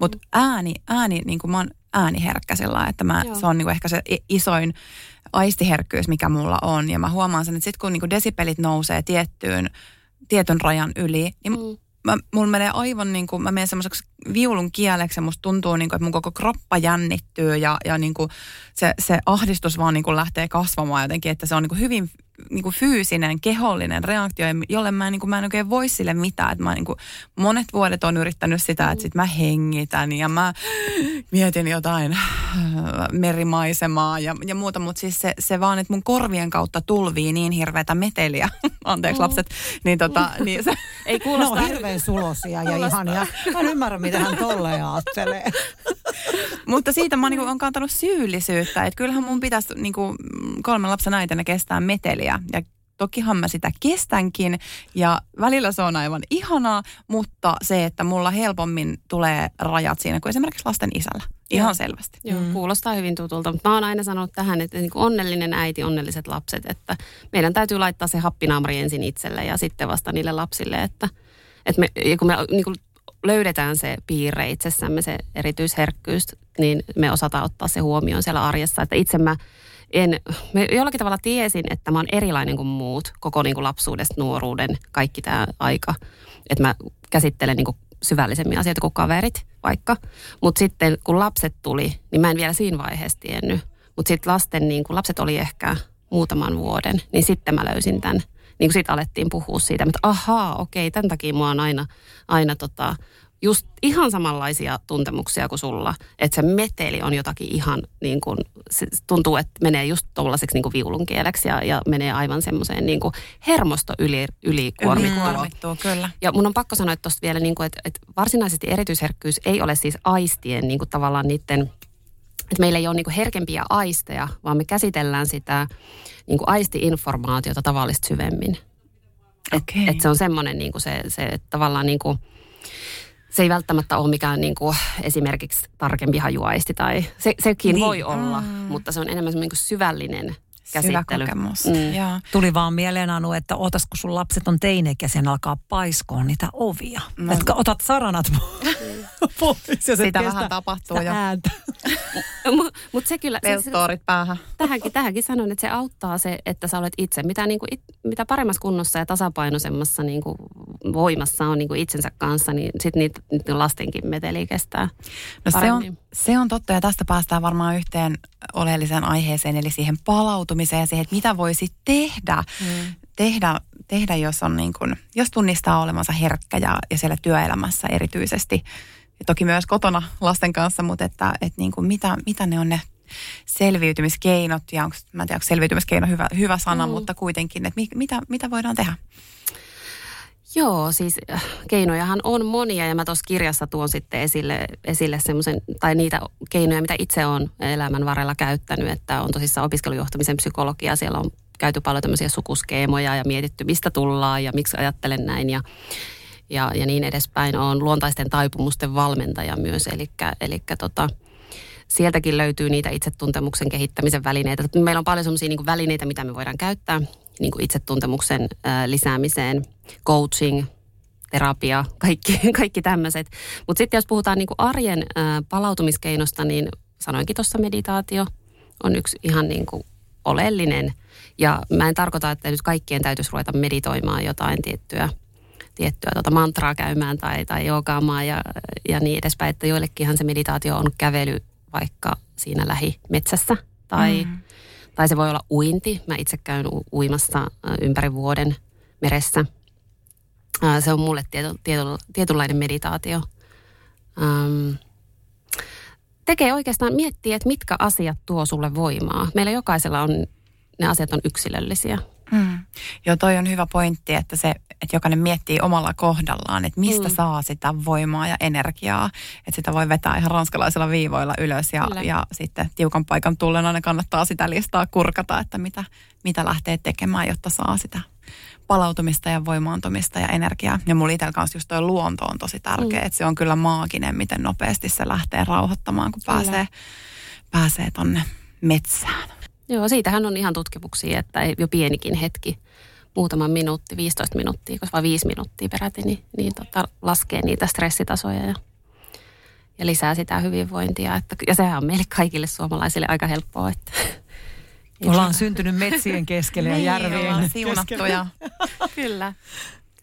Mutta ääni, ääni niin kuin mä oon ääniherkkä sillä että mä, Joo. se on niin kuin ehkä se isoin aistiherkkyys, mikä mulla on. Ja mä huomaan sen, että sitten kun niin kuin desipelit nousee tiettyyn, tietyn rajan yli, niin Mm. Mä, mulla menee aivan niin kuin, mä menen semmoiseksi viulun kieleksi ja musta tuntuu niin kuin, että mun koko kroppa jännittyy ja, ja niin kuin se, se ahdistus vaan niin kuin lähtee kasvamaan jotenkin, että se on niin kuin hyvin niin kuin fyysinen, kehollinen reaktio, jolle mä, en, niin kuin, mä en oikein voi sille mitään. Että mä niin kuin, monet vuodet on yrittänyt sitä, että sit mä hengitän ja mä mietin jotain merimaisemaa ja, ja muuta, mutta siis se, se vaan, että mun korvien kautta tulvii niin hirveätä meteliä, *laughs* anteeksi lapset, niin, tota, niin se, Ei kuulosta... on hirveän sulosia ja ihania. Mä en ymmärrä, mitä hän tolleen ajattelee. *laughs* Mutta siitä mä on kantanut syyllisyyttä, että kyllähän mun pitäisi niinku, kolmen lapsen äitinä kestää meteliä. Ja tokihan mä sitä kestänkin ja välillä se on aivan ihanaa, mutta se, että mulla helpommin tulee rajat siinä kuin esimerkiksi lasten isällä. Ihan Joo. selvästi. Joo, mm. kuulostaa hyvin tutulta. Mutta mä oon aina sanonut tähän, että niin kuin onnellinen äiti, onnelliset lapset, että meidän täytyy laittaa se happinaamari ensin itselle ja sitten vasta niille lapsille, että, että me, ja kun me niin kuin löydetään se piirre itsessämme, se erityisherkkyys, niin me osataan ottaa se huomioon siellä arjessa, että itse mä en, mä jollakin tavalla tiesin, että mä oon erilainen kuin muut, koko niin kuin lapsuudesta, nuoruuden, kaikki tämä aika. Että mä käsittelen niin kuin syvällisemmin asioita kuin kaverit vaikka. Mutta sitten kun lapset tuli, niin mä en vielä siinä vaiheessa tiennyt. Mutta sitten lasten, niin kun lapset oli ehkä muutaman vuoden, niin sitten mä löysin tämän. Niin kuin sitten alettiin puhua siitä, että ahaa, okei, tämän takia mua on aina, aina tota, just ihan samanlaisia tuntemuksia kuin sulla. Että se meteli on jotakin ihan niin kuin, se tuntuu, että menee just tuollaiseksi niin viulunkieleksi ja, ja menee aivan semmoiseen niin kuin hermosto yli, ylikuormittumaan. Kuormittuu, kyllä. Ja mun on pakko sanoa että tosta vielä, niin kuin, että, että varsinaisesti erityisherkkyys ei ole siis aistien niin kuin tavallaan niiden, että meillä ei ole niin kuin herkempiä aisteja, vaan me käsitellään sitä niin kuin aisti-informaatiota tavallista syvemmin. Et, Okei. et se on semmoinen niin kuin se, se että tavallaan niin kuin, se ei välttämättä ole mikään niin kuin esimerkiksi tarkempi hajuaisti tai se, sekin Niin. voi olla, mm. mutta se on enemmän niin kuin syvällinen Syvä käsittely. kokemus. Mm. Joo. Tuli vaan mieleen Anu, että otas kun sun lapset on teinekäisen alkaa paiskoon niitä ovia. No. Että otat saranat *laughs* pois. Ja se Sitä vähän tapahtuu sitä jo. ääntä. *laughs* Mutta mut se kyllä... Se, se, Peltoorit päähän. tähänkin, tähänkin sanon, että se auttaa se, että sä olet itse. Mitä, niin kuin, it, mitä paremmassa kunnossa ja tasapainoisemmassa niin kuin, voimassa on niin kuin itsensä kanssa, niin sitten niitä, niitä lastenkin meteli kestää No se paremmin. on, se on totta ja tästä päästään varmaan yhteen oleelliseen aiheeseen, eli siihen palautumiseen ja siihen, että mitä voisi tehdä. Mm. Tehdä, tehdä jos, on niin kuin, jos tunnistaa olevansa herkkä ja, ja siellä työelämässä erityisesti. Ja toki myös kotona lasten kanssa, mutta että, että niin kuin mitä, mitä ne on ne selviytymiskeinot ja onko, mä en tiedä, onko selviytymiskeino hyvä, hyvä sana, mm. mutta kuitenkin, että mi, mitä, mitä voidaan tehdä? Joo, siis äh, keinojahan on monia ja mä tuossa kirjassa tuon sitten esille, esille semmoisen, tai niitä keinoja, mitä itse olen elämän varrella käyttänyt, että on tosissaan opiskelujohtamisen psykologia, siellä on käyty paljon tämmöisiä sukuskeemoja ja mietitty, mistä tullaan ja miksi ajattelen näin ja, ja, ja niin edespäin. on luontaisten taipumusten valmentaja myös, eli, eli tota, sieltäkin löytyy niitä itsetuntemuksen kehittämisen välineitä. Meillä on paljon sellaisia niin välineitä, mitä me voidaan käyttää niin kuin itsetuntemuksen ää, lisäämiseen, coaching, terapia, kaikki, *laughs* kaikki tämmöiset. Mutta sitten jos puhutaan niin kuin arjen ää, palautumiskeinosta, niin sanoinkin tuossa meditaatio on yksi ihan niin kuin oleellinen. Ja mä en tarkoita, että nyt kaikkien täytyisi ruveta meditoimaan jotain tiettyä, tiettyä tuota mantraa käymään tai, tai joogaamaan ja, ja niin edespäin. Että joillekinhan se meditaatio on kävely vaikka siinä lähimetsässä tai, mm. tai se voi olla uinti. Mä itse käyn u- uimassa ä, ympäri vuoden meressä. Ä, se on mulle tieto, tieto, tietynlainen meditaatio. Ähm, tekee oikeastaan, miettiä, että mitkä asiat tuo sulle voimaa. Meillä jokaisella on, ne asiat on yksilöllisiä. Mm. Joo, toi on hyvä pointti, että se, että jokainen miettii omalla kohdallaan, että mistä mm. saa sitä voimaa ja energiaa. Että sitä voi vetää ihan ranskalaisilla viivoilla ylös ja, ja sitten tiukan paikan tullen aina kannattaa sitä listaa kurkata, että mitä, mitä lähtee tekemään, jotta saa sitä palautumista ja voimaantumista ja energiaa. Ja mulla itsellä kanssa just toi luonto on tosi tärkeä, mm. että se on kyllä maaginen, miten nopeasti se lähtee rauhoittamaan, kun pääsee, pääsee tonne metsään. Joo, siitähän on ihan tutkimuksia, että jo pienikin hetki, muutaman minuutti, 15 minuuttia, koska vai 5 minuuttia peräti, niin, niin tota, laskee niitä stressitasoja ja, ja lisää sitä hyvinvointia. Että, ja sehän on meille kaikille suomalaisille aika helppoa. Että, *laughs* Ollaan syntynyt metsien keskelle ja Niin, järvien ollaan siunattuja. *laughs* Kyllä.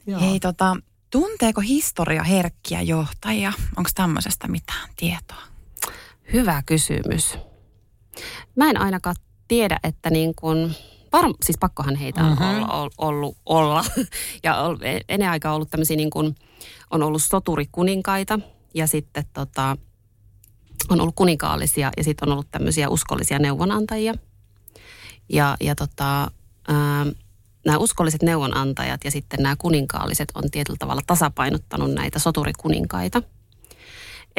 Joo. Hei, tota, tunteeko historia herkkiä johtajia? Onko tämmöisestä mitään tietoa? Hyvä kysymys. Mä en ainakaan tiedä, että niin kuin, varm, siis pakkohan heitä on Mhm. mm-hmm. ollut, ollut, olla. *laughs* Ja ol- ennen aikaa ollut tämmöisiä niin kuin, on ollut soturikuninkaita ja sitten tota, on ollut kuninkaallisia ja sitten on ollut tämmöisiä uskollisia neuvonantajia. Ja, ja tota, ää, nämä uskolliset neuvonantajat ja sitten nämä kuninkaalliset on tietyllä tavalla tasapainottanut näitä soturikuninkaita.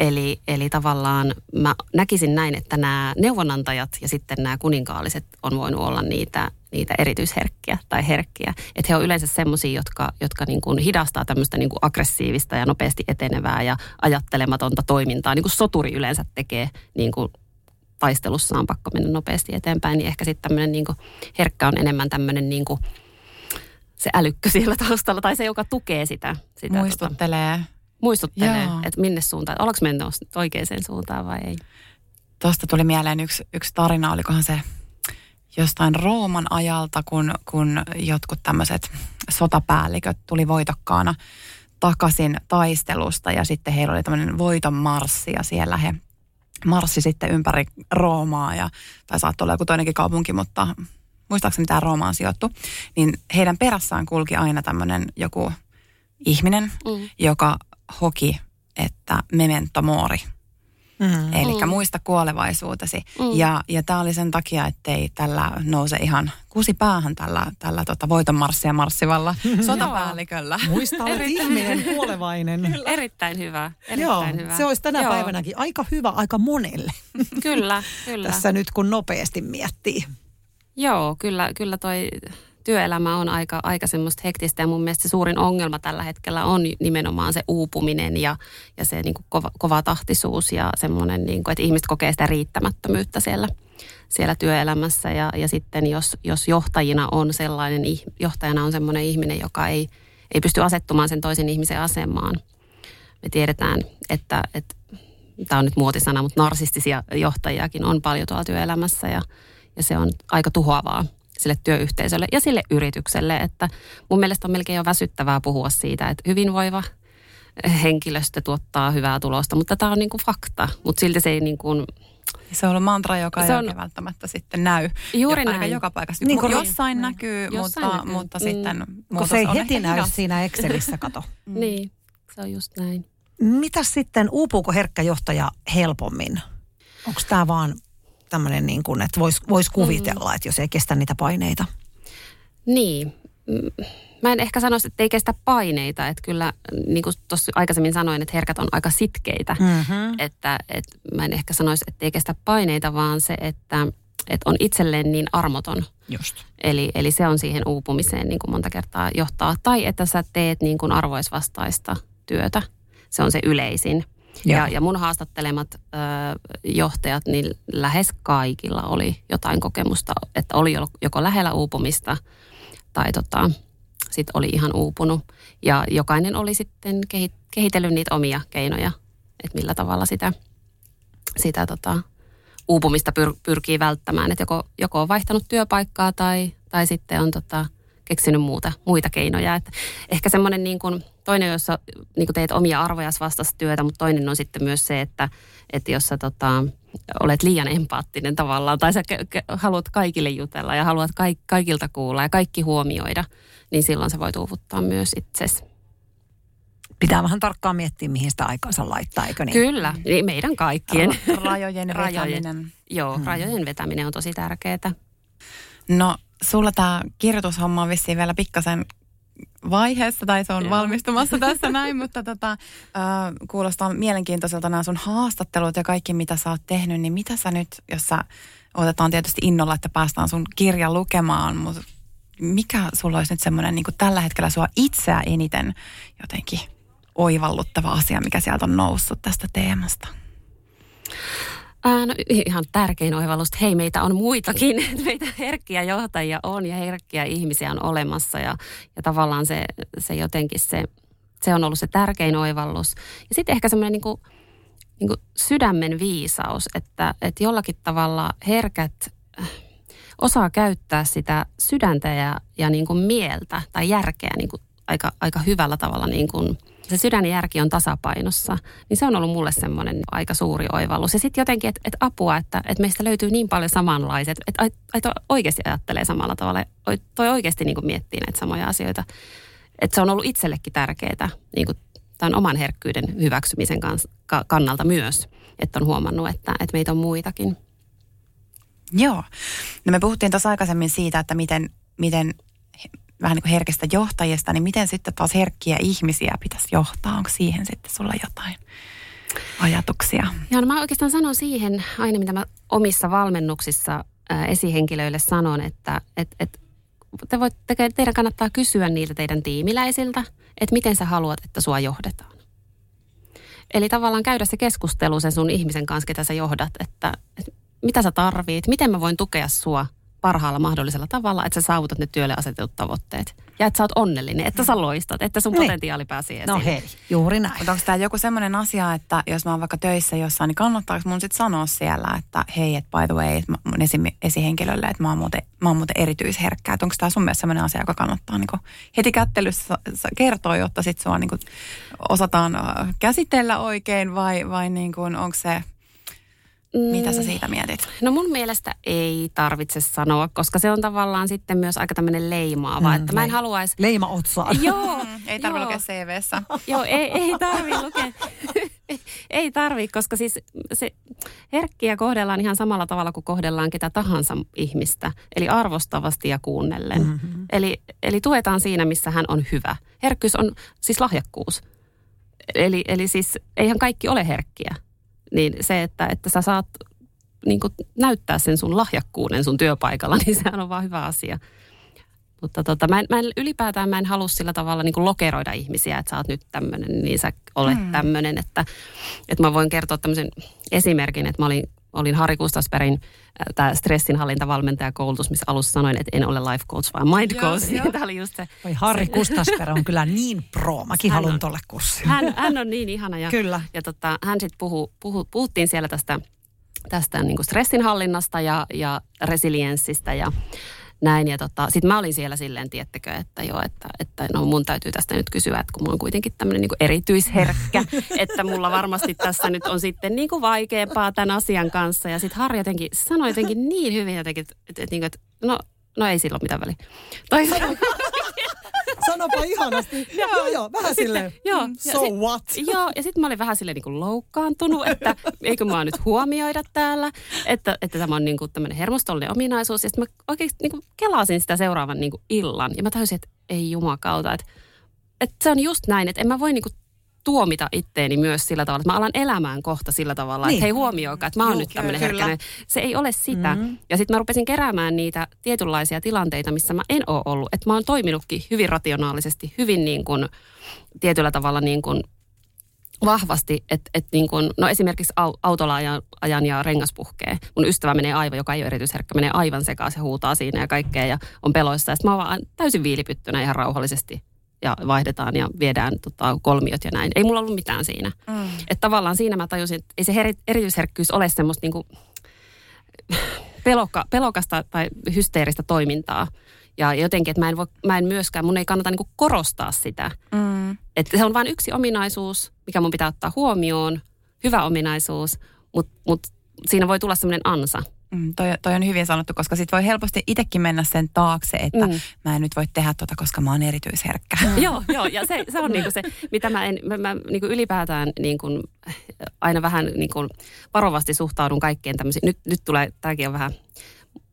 Eli, eli tavallaan mä näkisin näin, että nämä neuvonantajat ja sitten nämä kuninkaalliset on voinut olla niitä, niitä erityisherkkiä tai herkkiä. Että he on yleensä semmoisia, jotka, jotka niin kuin hidastaa tämmöistä niin kuin aggressiivista ja nopeasti etenevää ja ajattelematonta toimintaa. Niin kuin soturi yleensä tekee niin kuin taistelussa on pakko mennä nopeasti eteenpäin, niin ehkä sitten tämmöinen niin herkkä on enemmän tämmöinen niin kuin se älykkö siellä taustalla tai se, joka tukee sitä. sitä tota, Muistuttelee. Joo. että minne suuntaan, ollaanko mennyt oikeaan suuntaan vai ei. Tuosta tuli mieleen yksi, yksi tarina, olikohan se jostain Rooman ajalta, kun, kun jotkut tämmöiset sotapäälliköt tuli voitokkaana takaisin taistelusta ja sitten heillä oli tämmöinen voiton marssi ja siellä he marssi sitten ympäri Roomaa ja, tai saattoi olla joku toinenkin kaupunki, mutta muistaakseni tämä Roomaan sijoittu, niin heidän perässään kulki aina tämmöinen joku ihminen, Mm. joka hoki, että memento mori. Mm. Eli Mm. muista kuolevaisuutesi. Mm. Ja, ja tämä oli sen takia, ettei tällä nouse ihan kusi päähän tällä, tällä tota voitonmarssia marssivalla *laughs* sotapäälliköllä. Muista, olet ihminen kuolevainen. Erittäin hyvä, erittäin Joo, hyvä. se olisi tänä Joo, päivänäkin aika hyvä aika monelle Kyllä, kyllä. tässä nyt, kun nopeasti miettii. Joo, kyllä, kyllä toi työelämä on aika, aika semmoista hektistä ja mun mielestä se suurin ongelma tällä hetkellä on nimenomaan se uupuminen ja, ja se niin kuin kova, kova tahtisuus ja semmoinen, niin kuin, että ihmiset kokee sitä riittämättömyyttä siellä, siellä työelämässä. Ja, ja sitten jos, jos johtajina on sellainen, johtajana on semmoinen ihminen, joka ei, ei pysty asettumaan sen toisen ihmisen asemaan, me tiedetään, että, että tämä on nyt muotisana, mutta narsistisia johtajiakin on paljon tuolla työelämässä ja, ja se on aika tuhoavaa sille työyhteisölle ja sille yritykselle, että mun mielestä on melkein jo väsyttävää puhua siitä, että hyvinvoiva henkilöstö tuottaa hyvää tulosta, mutta tämä on niin kuin fakta, mutta silti se ei niin kuin, se on ollut mantra, joka se ei on, välttämättä sitten näy. Juuri näin. joka paikassa. Niin kuin jossain mm. näkyy, jossain mutta, näkyy. mutta mm. sitten Kun se ei heti näy hidas. siinä Excelissä, kato. mm. Niin, se on just näin. Mitä sitten, uupuuko herkkä johtaja helpommin? Onko tämä vaan tämmöinen niin kuin, että voisi vois kuvitella, mm. että jos ei kestä niitä paineita? Niin. Mä en ehkä sanoisi, että ei kestä paineita. Että kyllä, niin kuin tuossa aikaisemmin sanoin, että herkät on aika sitkeitä. Mm-hmm. Että, että mä en ehkä sanoisi, että ei kestä paineita, vaan se, että, että on itselleen niin armoton. Just. Eli, eli se on siihen uupumiseen niin kuin monta kertaa johtaa. Tai että sä teet niin kuin arvoisvastaista työtä. Se on se yleisin. Ja, ja mun haastattelemat ö, johtajat, niin lähes kaikilla oli jotain kokemusta, että oli joko lähellä uupumista tai tota, sit oli ihan uupunut. Ja jokainen oli sitten kehitellyt niitä omia keinoja, että millä tavalla sitä, sitä tota, uupumista pyr, pyrkii välttämään. Että joko, joko on vaihtanut työpaikkaa tai, tai sitten on tota, keksinyt muuta, muita keinoja. Et ehkä semmoinen niin kuin, toinen, jossa niin kuin teet omia arvoja vastaista työtä, mutta toinen on sitten myös se, että, että jos sä tota, olet liian empaattinen tavallaan, tai sä haluat kaikille jutella ja haluat kaik, kaikilta kuulla ja kaikki huomioida, niin silloin se voi tuuvuttaa myös itsesi. Pitää vähän tarkkaan miettiä, mihin sitä aikaansa laittaa, eikö niin? Kyllä, niin meidän kaikkien. *laughs* Rajojen vetäminen. rajojen, joo, hmm. rajojen vetäminen on tosi tärkeää. No sulla tämä kirjoitushomma on vissiin vielä pikkasen vaiheessa, tai se on Joo. valmistumassa tässä näin, mutta tota, äh, kuulostaa mielenkiintoiselta nämä sun haastattelut ja kaikki, mitä sä oot tehnyt, niin mitä sä nyt, jos sä otetaan tietysti innolla, että päästään sun kirja lukemaan, mutta mikä sulla olisi nyt semmoinen niin tällä hetkellä sua itseä eniten jotenkin oivalluttava asia, mikä sieltä on noussut tästä teemasta? Ää, no, ihan tärkein oivallus, että hei meitä on muitakin, *laughs* meitä herkkiä johtajia on ja herkkiä ihmisiä on olemassa ja, ja tavallaan se, se jotenkin se, se on ollut se tärkein oivallus. Ja sitten ehkä semmoinen niin kuin, niin kuin sydämen viisaus, että, että jollakin tavalla herkät äh, osaa käyttää sitä sydäntä ja, ja niin kuin mieltä tai järkeä niin kuin aika, aika hyvällä tavalla niin kuin – se sydänjärki on tasapainossa, niin se on ollut mulle semmoinen aika suuri oivallus. Ja sitten jotenkin, että et apua, että et meistä löytyy niin paljon samanlaiset, että et, et oikeasti ajattelee samalla tavalla, toi oikeasti niin miettii näitä samoja asioita. Että se on ollut itsellekin tärkeää niin tämän oman herkkyyden hyväksymisen kans, ka, kannalta myös, että on huomannut, että, että meitä on muitakin. Joo. No me puhuttiin tuossa aikaisemmin siitä, että miten, miten vähän niin kuin herkistä johtajista, niin miten sitten taas herkkiä ihmisiä pitäisi johtaa? Onko siihen sitten sulla jotain ajatuksia? Joo, no mä oikeastaan sanon siihen aina, mitä mä omissa valmennuksissa esihenkilöille sanon, että et, et, te voit, te, teidän kannattaa kysyä niiltä teidän tiimiläisiltä, että miten sä haluat, että sua johdetaan. Eli tavallaan käydä se keskustelu sen sun ihmisen kanssa, ketä sä johdat, että, että mitä sä tarvit, miten mä voin tukea sua – parhaalla mahdollisella tavalla, että sä saavutat ne työlle asetetut tavoitteet. Ja että sä oot onnellinen, että sä loistat, että sun niin. potentiaali pääsee esiin. No hei, juuri näin. Mutta onko tämä joku semmoinen asia, että jos mä oon vaikka töissä jossain, niin kannattaako mun sitten sanoa siellä, että hei, että by the way, että mun esi- esihenkilölle, että mä oon muuten, mä oon muuten erityisherkkä. Että onko tämä sun mielestä semmoinen asia, joka kannattaa niin heti kättelyssä kertoa, jotta sitten sua niin osataan äh, käsitellä oikein vai, vai niin onko se mitä sä siitä mietit? No mun mielestä ei tarvitse sanoa, koska se on tavallaan sitten myös aika tämmöinen leimaava. Mm, että mä en haluaisi... Leima otsaan. Joo. *laughs* ei tarvi lukea CVssä. joo, ei, ei tarvi lukea. *laughs* ei tarvi, koska siis se herkkiä kohdellaan ihan samalla tavalla kuin kohdellaan ketä tahansa ihmistä. Eli arvostavasti ja kuunnellen. Mm-hmm. Eli, eli tuetaan siinä, missä hän on hyvä. Herkkyys on siis lahjakkuus. Eli, eli siis eihän kaikki ole herkkiä niin se, että, että sä saat niin kuin näyttää sen sun lahjakkuuden sun työpaikalla, *laughs* niin sehän on vaan hyvä asia. Mutta tota, mä, en, mä en, ylipäätään mä en halua sillä tavalla niin kuin lokeroida ihmisiä, että sä oot nyt tämmöinen, niin sä olet hmm. tämmöinen. Että, että mä voin kertoa tämmöisen esimerkin, että mä olin olin Harri Kustasperin tämä stressinhallintavalmentajakoulutus, missä alussa sanoin, että en ole life coach, vaan mind coach. Tämä oli just se. Oi Harri Kustasper on kyllä niin pro. *laughs* Mäkin haluan tuolle kurssille. Hän, hän, on niin ihana. Ja, kyllä. Ja tota, hän sitten puhu, puhu, puhuttiin siellä tästä, tästä niin kuin stressinhallinnasta ja, ja resilienssistä ja näin. Ja tota, sitten mä olin siellä silleen, tiettekö, että joo, että, että no mun täytyy tästä nyt kysyä, että kun mä oon kuitenkin tämmöinen niin erityisherkkä, *laughs* että mulla varmasti tässä nyt on sitten niin kuin vaikeampaa tämän asian kanssa. Ja sitten Harri jotenkin sanoi jotenkin niin hyvin jotenkin, että, että, että, että no, no ei silloin mitään väliä. Tai, *laughs* Sanopa ihanasti. *laughs* joo, joo, vähän silleen, joo, mm, so sit, what? Joo, ja sitten mä olin vähän silleen niin kuin loukkaantunut, että eikö mä nyt huomioida täällä, että, että tämä on niin kuin tämmöinen hermostollinen ominaisuus. Ja sitten mä oikein niin kuin kelasin sitä seuraavan niin kuin illan, ja mä tajusin, että ei jumakauta, että, että se on just näin, että en mä voi niin kuin tuomita itteeni myös sillä tavalla, että mä alan elämään kohta sillä tavalla, niin. että hei huomioikaa, että mä oon Joo, nyt tämmöinen herkkäinen. Se ei ole sitä. Mm-hmm. Ja sitten mä rupesin keräämään niitä tietynlaisia tilanteita, missä mä en ole ollut. Että mä oon toiminutkin hyvin rationaalisesti, hyvin niin kuin tietyllä tavalla niin kuin vahvasti, että et niin kun, no esimerkiksi autolla ajan, ajan ja rengas puhkee. Mun ystävä menee aivan, joka ei ole erityisherkkä, menee aivan sekaisin ja huutaa siinä ja kaikkea ja on peloissa. Ja mä oon vaan täysin viilipyttynä ihan rauhallisesti ja vaihdetaan ja viedään tota, kolmiot ja näin. Ei mulla ollut mitään siinä. Mm. Että tavallaan siinä mä tajusin, että ei se heri, erityisherkkyys ole semmoista niinku *laughs* pelokka, pelokasta tai hysteeristä toimintaa. Ja jotenkin, että mä en, voi, mä en myöskään, mun ei kannata niinku korostaa sitä. Mm. Että se on vain yksi ominaisuus, mikä mun pitää ottaa huomioon, hyvä ominaisuus, mutta mut siinä voi tulla semmoinen ansa. Mm, toi, toi on hyvin sanottu, koska sit voi helposti itsekin mennä sen taakse, että mm. mä en nyt voi tehdä tota, koska mä oon erityisherkkä. *laughs* joo, joo, ja se, se on niinku se, mitä mä, en, mä, mä niinku ylipäätään niinku, aina vähän niinku varovasti suhtaudun kaikkeen tämmöisiin. Nyt, nyt tulee, tämäkin on vähän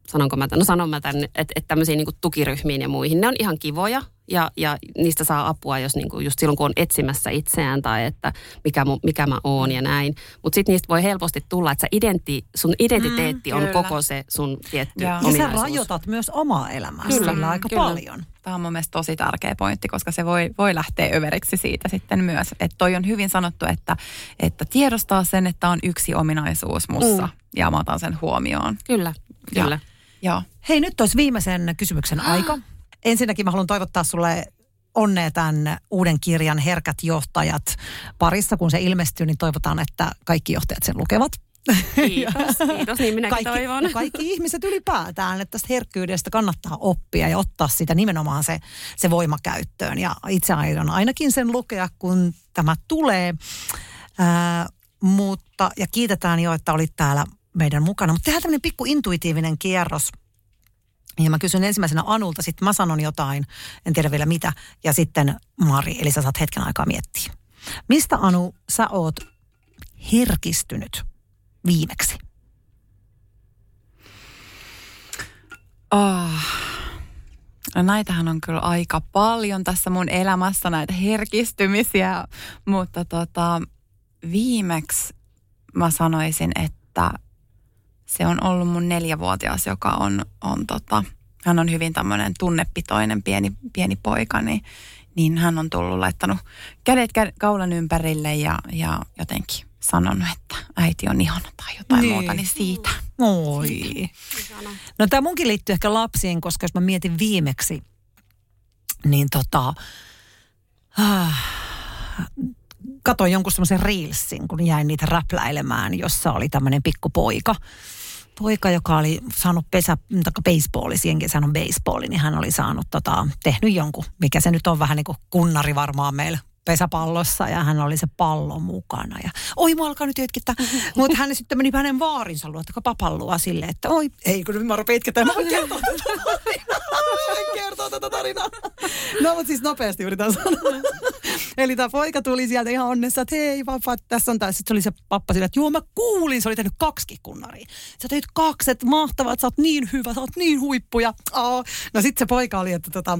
sanonko mä tämän, no sanon mä tämän, että, että tämmöisiin niin tukiryhmiin ja muihin, ne on ihan kivoja ja, ja niistä saa apua, jos niin kuin just silloin kun on etsimässä itseään tai että mikä, mu, mikä mä oon ja näin. Mutta sitten niistä voi helposti tulla, että sä identi, sun identiteetti mm, on koko se sun tietty ja. ja sä rajoitat myös omaa elämääsi kyllä, aika kyllä. paljon. Tämä on mun mielestä tosi tärkeä pointti, koska se voi, voi lähteä överiksi siitä sitten myös. Että toi on hyvin sanottu, että, että tiedostaa sen, että on yksi ominaisuus mussa mm. ja mä otan sen huomioon. Kyllä, kyllä. Ja Joo. Hei, nyt olisi viimeisen kysymyksen aika. Ensinnäkin mä haluan toivottaa sulle onnea tämän uuden kirjan Herkät johtajat parissa. Kun se ilmestyy, niin toivotaan, että kaikki johtajat sen lukevat. Kiitos, *laughs* kiitos, niin minäkin kaikki, toivon. *laughs* Kaikki ihmiset ylipäätään, että tästä herkkyydestä kannattaa oppia ja ottaa sitä nimenomaan se, se voima käyttöön. Ja itse aion ainakin sen lukea, kun tämä tulee. Ää, mutta, ja kiitetään jo, että olit täällä meidän mukana. Mutta tehdään tämmöinen pikku intuitiivinen kierros. Ja mä kysyn ensimmäisenä Anulta, sitten mä sanon jotain, en tiedä vielä mitä, ja sitten Mari, eli sä saat hetken aikaa miettiä. Mistä Anu sä oot herkistynyt viimeksi? Oh. No näitähän on kyllä aika paljon tässä mun elämässä, näitä herkistymisiä, mutta tota, viimeksi mä sanoisin, että se on ollut mun neljävuotias, joka on, on tota, hän on hyvin tämmöinen tunnepitoinen pieni, pieni poika, niin, niin hän on tullut laittanut kädet kaulan ympärille ja, ja jotenkin sanonut, että äiti on ihana tai jotain niin. muuta, niin siitä. Oi. No tämä munkin liittyy ehkä lapsiin, koska jos mä mietin viimeksi, niin tota, äh, katoin jonkun semmoisen reelsin, kun jäin niitä räpläilemään, jossa oli tämmöinen pikkupoika. Poika, joka oli saanut pesä, tai baseballi, siihenkin sanon baseballi, niin hän oli saanut tota, tehnyt jonkun, mikä se nyt on vähän niin kuin kunnari varmaan meillä pesäpallossa ja hän oli se pallo mukana. Ja oi, mä alkaa nyt jytkittää. *laughs* Mutta hän sitten meni hänen vaarinsa luo, että papallua sille, että oi, ei kun mä rupean itkettää, mä voin kertoa tätä tarinaa. *laughs* kertoa tätä tarinaa. No, mutta siis nopeasti yritän sanoa. *laughs* Eli tämä poika tuli sieltä ihan onnessa, että hei pappa, tässä on tämä. Sitten se oli se pappa sille, että joo mä kuulin, se oli tehnyt kaksi kunnaria. Sä teit kaksi, että mahtavaa, että sä oot niin hyvä, sä oot niin huippuja. Oh. No sitten se poika oli, että tota,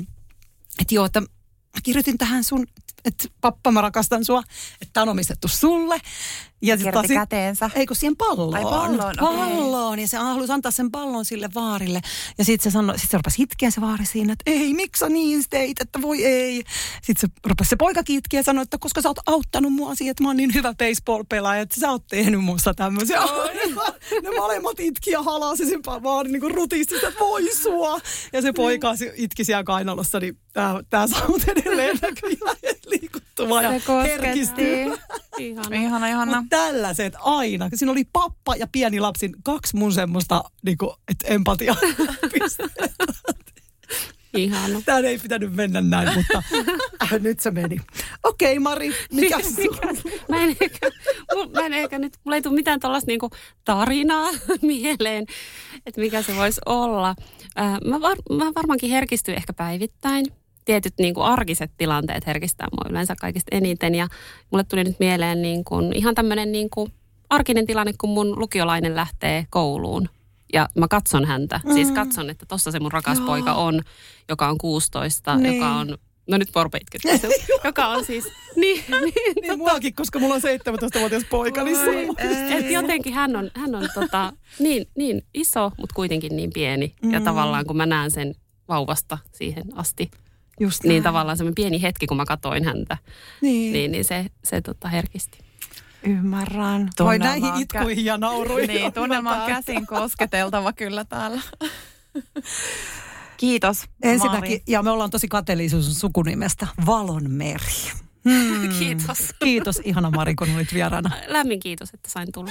että joo, että mä kirjoitin tähän sun että pappa mä rakastan sua, että on omistettu sulle. Ja Kerti käteensä. Ei kun siihen palloon. Ai palloon, Palloon. Okay. Ja se halusi antaa sen pallon sille vaarille. Ja sitten se, sanoi, sit se rupesi hitkeä se vaari siinä, että ei, miksi sä niin teit, että voi ei. Sitten se rupesi se poika kitkiä ja sanoi, että koska sä oot auttanut mua siihen, että mä oon niin hyvä baseball-pelaaja, että sä oot tehnyt musta tämmöisiä. *laughs* ne molemmat itki ja halasi sen vaari niin kuin rutisti, että voi sua. Ja se poika itki siellä kainalossa, niin tää, tää saa mut edelleen *laughs* näkyä liikuttumaan ja herkistyy. Ihana, ihana. ihana. Mut tällaiset aina. Siinä oli pappa ja pieni lapsi, kaksi mun semmoista niinku, et empatia *laughs* Ihana. Tämä ei pitänyt mennä näin, mutta *laughs* äh, nyt se meni. Okei, okay, Mari, mikä, mikä mä, en ehkä, mä en ehkä nyt, mulla ei tule mitään tällaista niinku tarinaa *laughs* mieleen, että mikä se voisi olla. Äh, mä, var, mä varmaankin herkistyn ehkä päivittäin tietyt niin kuin arkiset tilanteet herkistää mua yleensä kaikista eniten. Ja mulle tuli nyt mieleen niin kuin, ihan tämmöinen niin kuin arkinen tilanne, kun mun lukiolainen lähtee kouluun. Ja mä katson häntä. Mm. Siis katson, että tossa se mun rakas Joo. poika on, joka on 16, niin. joka on No nyt Porpe *laughs* joka on siis... *laughs* Niin, niin, niin tota, muakin, koska mulla on 17-vuotias poika, niin Et jotenkin hän on, hän on tota, niin, niin iso, mutta kuitenkin niin pieni. Mm. Ja tavallaan kun mä näen sen vauvasta siihen asti, Just niin tavallaan semmoinen pieni hetki, kun mä katoin häntä, niin, niin, niin se, se tota herkisti. Ymmärrän. Voi näihin itkuihin ja nauruihin. Niin, tunnelma on käsin kosketeltava kyllä täällä. Kiitos, Ensinnäkin, Mari. ja me ollaan tosi kateellisuus sukunimestä, Valonmeri. Hmm. *laughs* Kiitos. Kiitos ihana Mari, kun olit vieraana. Lämmin kiitos, että sain tulla.